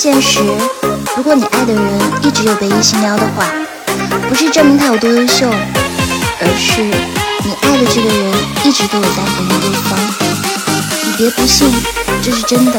现实，如果你爱的人一直有被异性撩的话，不是证明他有多优秀，而是你爱的这个人一直都有在等你对方。你别不信，这是真的。